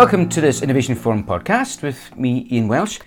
Welcome to this Innovation Forum podcast with me, Ian Welsh.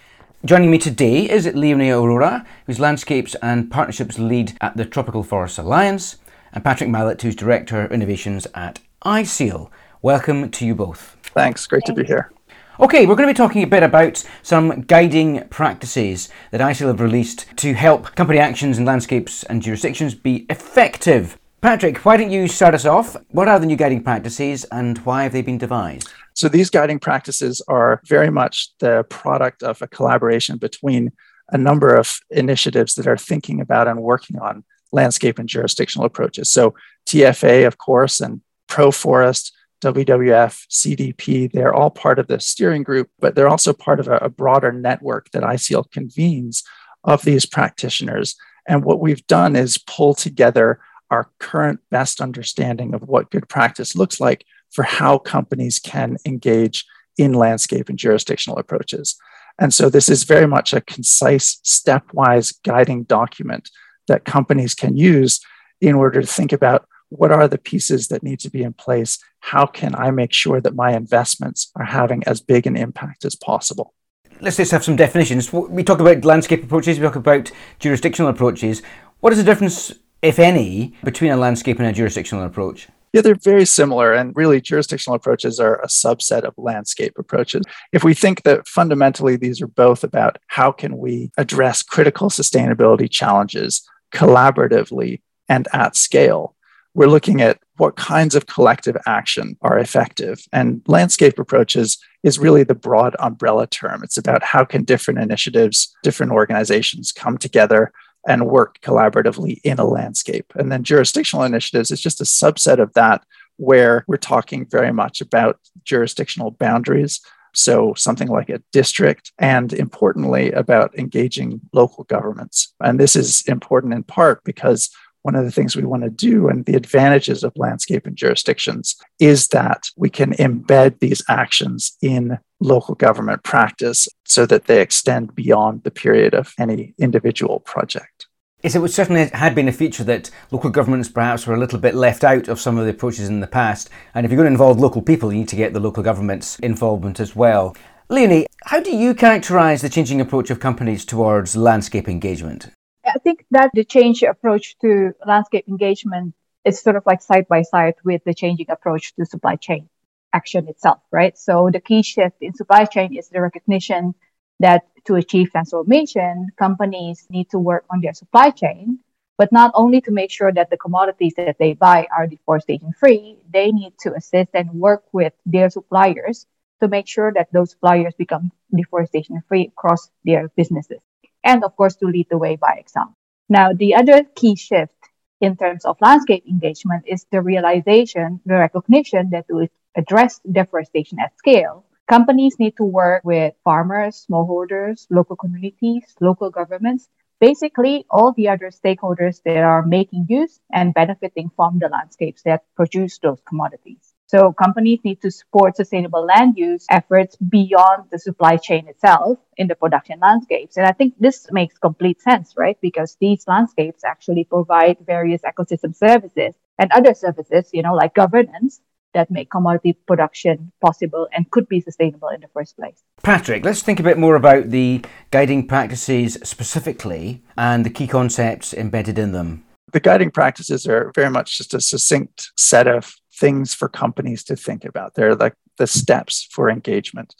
Joining me today is Leonie Aurora, who's Landscapes and Partnerships Lead at the Tropical Forests Alliance, and Patrick Mallett, who's Director of Innovations at ISEAL. Welcome to you both. Thanks, great to be here. Okay, we're going to be talking a bit about some guiding practices that ISEAL have released to help company actions in landscapes and jurisdictions be effective. Patrick, why don't you start us off? What are the new guiding practices and why have they been devised? So, these guiding practices are very much the product of a collaboration between a number of initiatives that are thinking about and working on landscape and jurisdictional approaches. So, TFA, of course, and ProForest, WWF, CDP, they're all part of the steering group, but they're also part of a, a broader network that ISEAL convenes of these practitioners. And what we've done is pull together our current best understanding of what good practice looks like for how companies can engage in landscape and jurisdictional approaches. And so this is very much a concise, stepwise guiding document that companies can use in order to think about what are the pieces that need to be in place? How can I make sure that my investments are having as big an impact as possible? Let's just have some definitions. We talk about landscape approaches, we talk about jurisdictional approaches. What is the difference if any, between a landscape and a jurisdictional approach? Yeah, they're very similar. And really, jurisdictional approaches are a subset of landscape approaches. If we think that fundamentally these are both about how can we address critical sustainability challenges collaboratively and at scale, we're looking at what kinds of collective action are effective. And landscape approaches is really the broad umbrella term. It's about how can different initiatives, different organizations come together and work collaboratively in a landscape. And then jurisdictional initiatives is just a subset of that, where we're talking very much about jurisdictional boundaries. So, something like a district, and importantly, about engaging local governments. And this is important in part because one of the things we want to do and the advantages of landscape and jurisdictions is that we can embed these actions in local government practice so that they extend beyond the period of any individual project. Yes, it certainly had been a feature that local governments perhaps were a little bit left out of some of the approaches in the past. And if you're going to involve local people, you need to get the local government's involvement as well. Leonie, how do you characterise the changing approach of companies towards landscape engagement? I think that the change approach to landscape engagement is sort of like side by side with the changing approach to supply chain action itself, right? So the key shift in supply chain is the recognition that to achieve transformation, companies need to work on their supply chain, but not only to make sure that the commodities that they buy are deforestation free, they need to assist and work with their suppliers to make sure that those suppliers become deforestation free across their businesses and of course to lead the way by example. Now, the other key shift in terms of landscape engagement is the realization, the recognition that to address deforestation at scale, companies need to work with farmers, smallholders, local communities, local governments, basically all the other stakeholders that are making use and benefiting from the landscapes that produce those commodities. So companies need to support sustainable land use efforts beyond the supply chain itself in the production landscapes. And I think this makes complete sense, right? Because these landscapes actually provide various ecosystem services and other services, you know, like governance that make commodity production possible and could be sustainable in the first place. Patrick, let's think a bit more about the guiding practices specifically and the key concepts embedded in them. The guiding practices are very much just a succinct set of things for companies to think about. They're like the steps for engagement.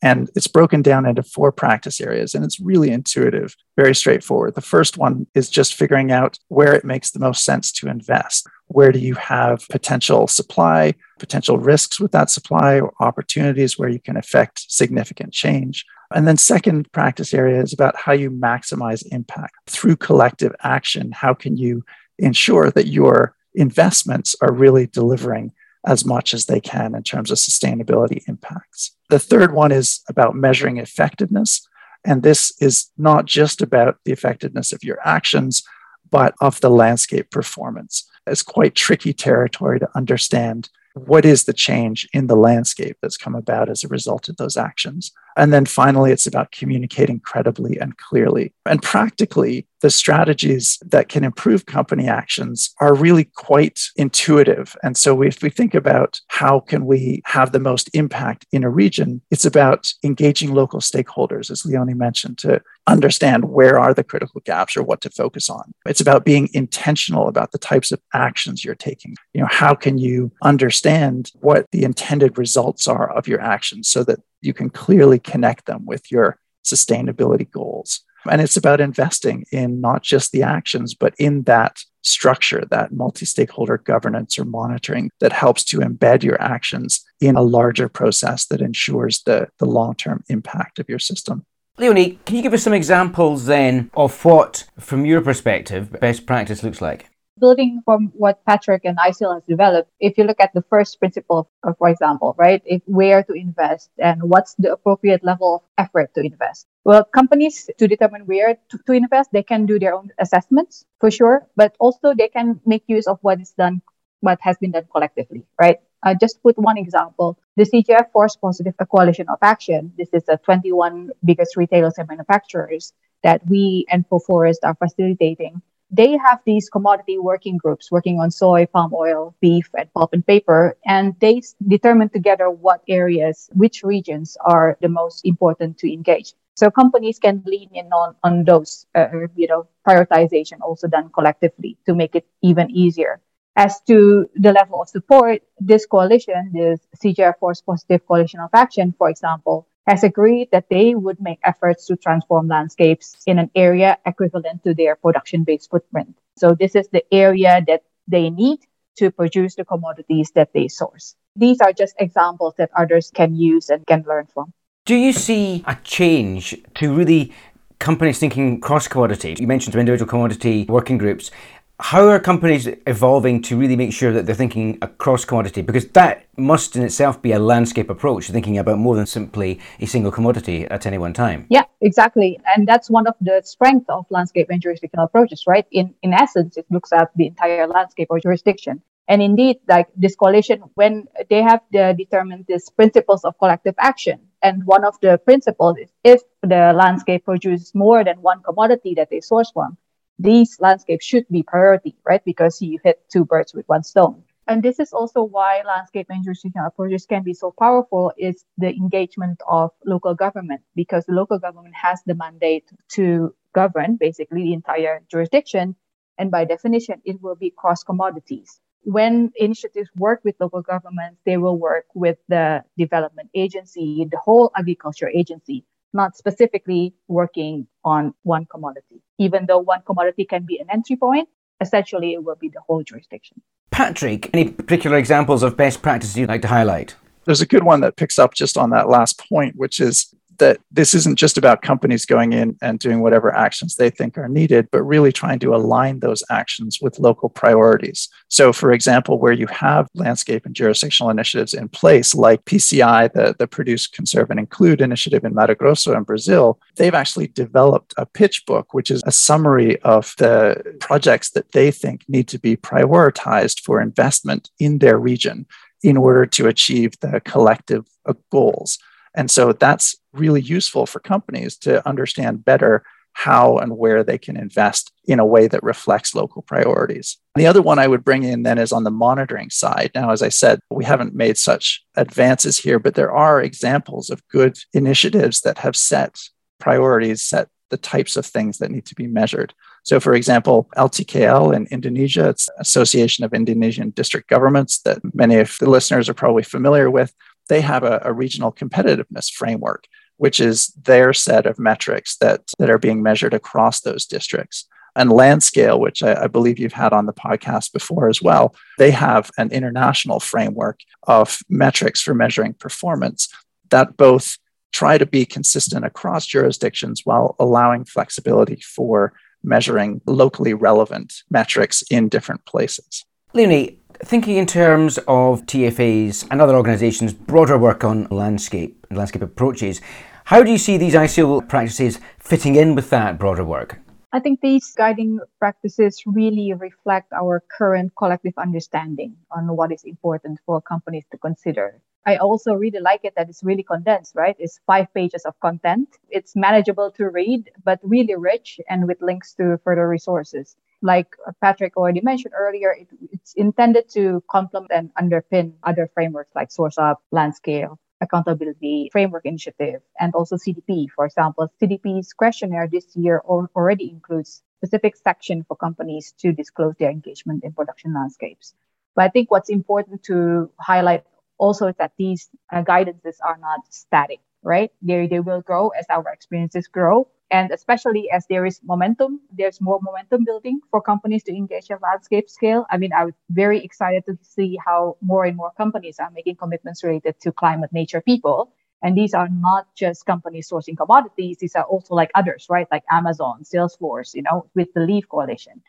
And it's broken down into four practice areas, and it's really intuitive, very straightforward. The first one is just figuring out where it makes the most sense to invest. Where do you have potential supply, potential risks with that supply, or opportunities where you can affect significant change? And then, second practice area is about how you maximize impact through collective action. How can you ensure that your investments are really delivering as much as they can in terms of sustainability impacts. The third one is about measuring effectiveness. And this is not just about the effectiveness of your actions, but of the landscape performance. It's quite tricky territory to understand what is the change in the landscape that's come about as a result of those actions. And then finally, it's about communicating credibly and clearly. And practically, the strategies that can improve company actions are really quite intuitive. And so if we think about how can we have the most impact in a region, it's about engaging local stakeholders, as Leonie mentioned, to understand where are the critical gaps or what to focus on. It's about being intentional about the types of actions you're taking. You know, how can you understand what the intended results are of your actions so that you can clearly connect them with your sustainability goals? And it's about investing in not just the actions, but in that structure, that multi stakeholder governance or monitoring that helps to embed your actions in a larger process that ensures the, the long term impact of your system. Leonie, can you give us some examples then of what, from your perspective, best practice looks like? building from what Patrick and ISEAL has developed, if you look at the first principle, of, for example, right, if where to invest and what's the appropriate level of effort to invest. Well, companies to determine where to, to invest, they can do their own assessments for sure, but also they can make use of what is done, what has been done collectively, right? Uh, just put one example, the CGF Forest Positive Coalition of Action. This is the 21 biggest retailers and manufacturers that we and Forest are facilitating they have these commodity working groups working on soy, palm oil, beef, and pulp and paper, and they determine together what areas, which regions are the most important to engage. So companies can lean in on, on those, uh, you know, prioritization also done collectively to make it even easier. As to the level of support, this coalition, this CGF Forest Positive Coalition of Action, for example, has agreed that they would make efforts to transform landscapes in an area equivalent to their production based footprint. So, this is the area that they need to produce the commodities that they source. These are just examples that others can use and can learn from. Do you see a change to really companies thinking cross commodity? You mentioned some individual commodity working groups how are companies evolving to really make sure that they're thinking across commodity? Because that must in itself be a landscape approach, thinking about more than simply a single commodity at any one time. Yeah, exactly. And that's one of the strengths of landscape and jurisdictional approaches, right? In in essence, it looks at the entire landscape or jurisdiction. And indeed, like this coalition, when they have the, determined these principles of collective action, and one of the principles is if the landscape produces more than one commodity that they source from, these landscapes should be priority, right? Because you hit two birds with one stone. And this is also why landscape and jurisdictional approaches can be so powerful is the engagement of local government because the local government has the mandate to govern basically the entire jurisdiction. And by definition, it will be cross commodities. When initiatives work with local governments, they will work with the development agency, the whole agriculture agency, not specifically working on one commodity. Even though one commodity can be an entry point, essentially it will be the whole jurisdiction. Patrick, any particular examples of best practices you'd like to highlight? There's a good one that picks up just on that last point, which is that this isn't just about companies going in and doing whatever actions they think are needed, but really trying to align those actions with local priorities. So, for example, where you have landscape and jurisdictional initiatives in place, like PCI, the, the Produce, Conserve, and Include initiative in Mato Grosso in Brazil, they've actually developed a pitch book, which is a summary of the projects that they think need to be prioritized for investment in their region in order to achieve the collective goals. And so that's really useful for companies to understand better how and where they can invest in a way that reflects local priorities. The other one I would bring in then is on the monitoring side. Now, as I said, we haven't made such advances here, but there are examples of good initiatives that have set priorities, set the types of things that need to be measured. So, for example, LTKL in Indonesia, it's Association of Indonesian District Governments that many of the listeners are probably familiar with they have a, a regional competitiveness framework, which is their set of metrics that, that are being measured across those districts and Landscale, which I, I, believe you've had on the podcast before as well, they have an international framework of metrics for measuring performance that both try to be consistent across jurisdictions while allowing flexibility for measuring locally relevant metrics in different places. Leonie, Thinking in terms of TFAs and other organisations' broader work on landscape and landscape approaches, how do you see these ISEAL practices fitting in with that broader work? I think these guiding practices really reflect our current collective understanding on what is important for companies to consider. I also really like it that it's really condensed, right? It's five pages of content. It's manageable to read, but really rich and with links to further resources. Like Patrick already mentioned earlier, it, it's intended to complement and underpin other frameworks like SourceUp, Landscale, Accountability Framework Initiative, and also CDP. For example, CDP's questionnaire this year already includes specific section for companies to disclose their engagement in production landscapes. But I think what's important to highlight also is that these uh, guidances are not static, right? They, they will grow as our experiences grow. And especially as there is momentum, there's more momentum building for companies to engage at landscape scale. I mean, I'm very excited to see how more and more companies are making commitments related to climate, nature, people. And these are not just companies sourcing commodities. These are also like others, right? Like Amazon, Salesforce, you know, with the Leaf Coalition.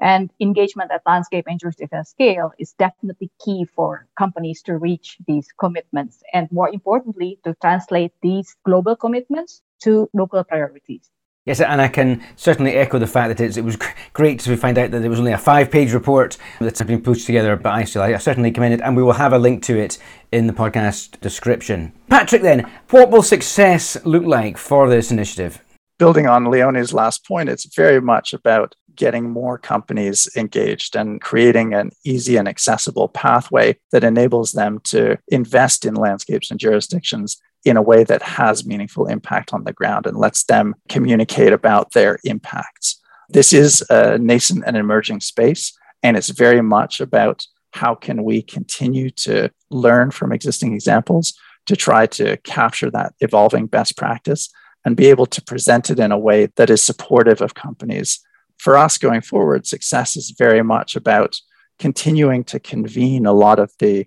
And engagement at landscape and jurisdictional scale is definitely key for companies to reach these commitments and more importantly, to translate these global commitments to local priorities. Yes, and I can certainly echo the fact that it was great to find out that there was only a five page report that's been pushed together by ISEAL. I certainly commend it, and we will have a link to it in the podcast description. Patrick, then, what will success look like for this initiative? Building on Leonie's last point, it's very much about getting more companies engaged and creating an easy and accessible pathway that enables them to invest in landscapes and jurisdictions in a way that has meaningful impact on the ground and lets them communicate about their impacts. This is a nascent and emerging space, and it's very much about how can we continue to learn from existing examples to try to capture that evolving best practice and be able to present it in a way that is supportive of companies for us going forward, success is very much about continuing to convene a lot of the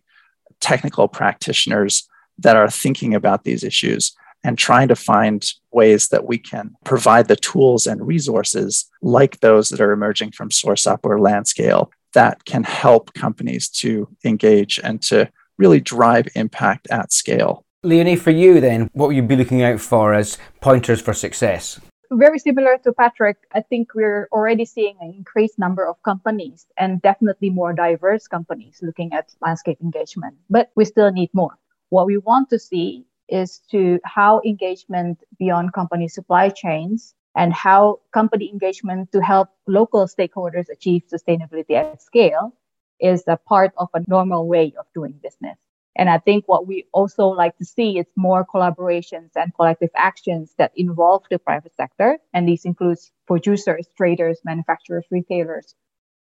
technical practitioners that are thinking about these issues and trying to find ways that we can provide the tools and resources like those that are emerging from SourceUp or Landscale that can help companies to engage and to really drive impact at scale. Leonie, for you then, what would you be looking out for as pointers for success? very similar to Patrick, I think we're already seeing an increased number of companies and definitely more diverse companies looking at landscape engagement, but we still need more. What we want to see is to how engagement beyond company supply chains and how company engagement to help local stakeholders achieve sustainability at scale is a part of a normal way of doing business. And I think what we also like to see is more collaborations and collective actions that involve the private sector. And these includes producers, traders, manufacturers, retailers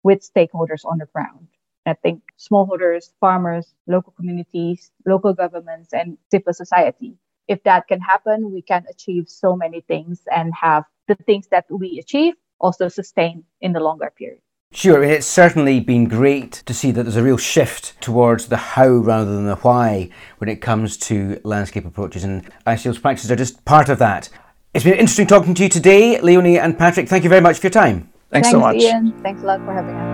with stakeholders on the ground. I think smallholders, farmers, local communities, local governments, and civil society. If that can happen, we can achieve so many things and have the things that we achieve also sustain in the longer period. Sure, it's certainly been great to see that there's a real shift towards the how rather than the why when it comes to landscape approaches, and ISEAL's practices are just part of that. It's been interesting talking to you today, Leonie and Patrick. Thank you very much for your time. Thanks, Thanks so much. Ian. Thanks a lot for having us.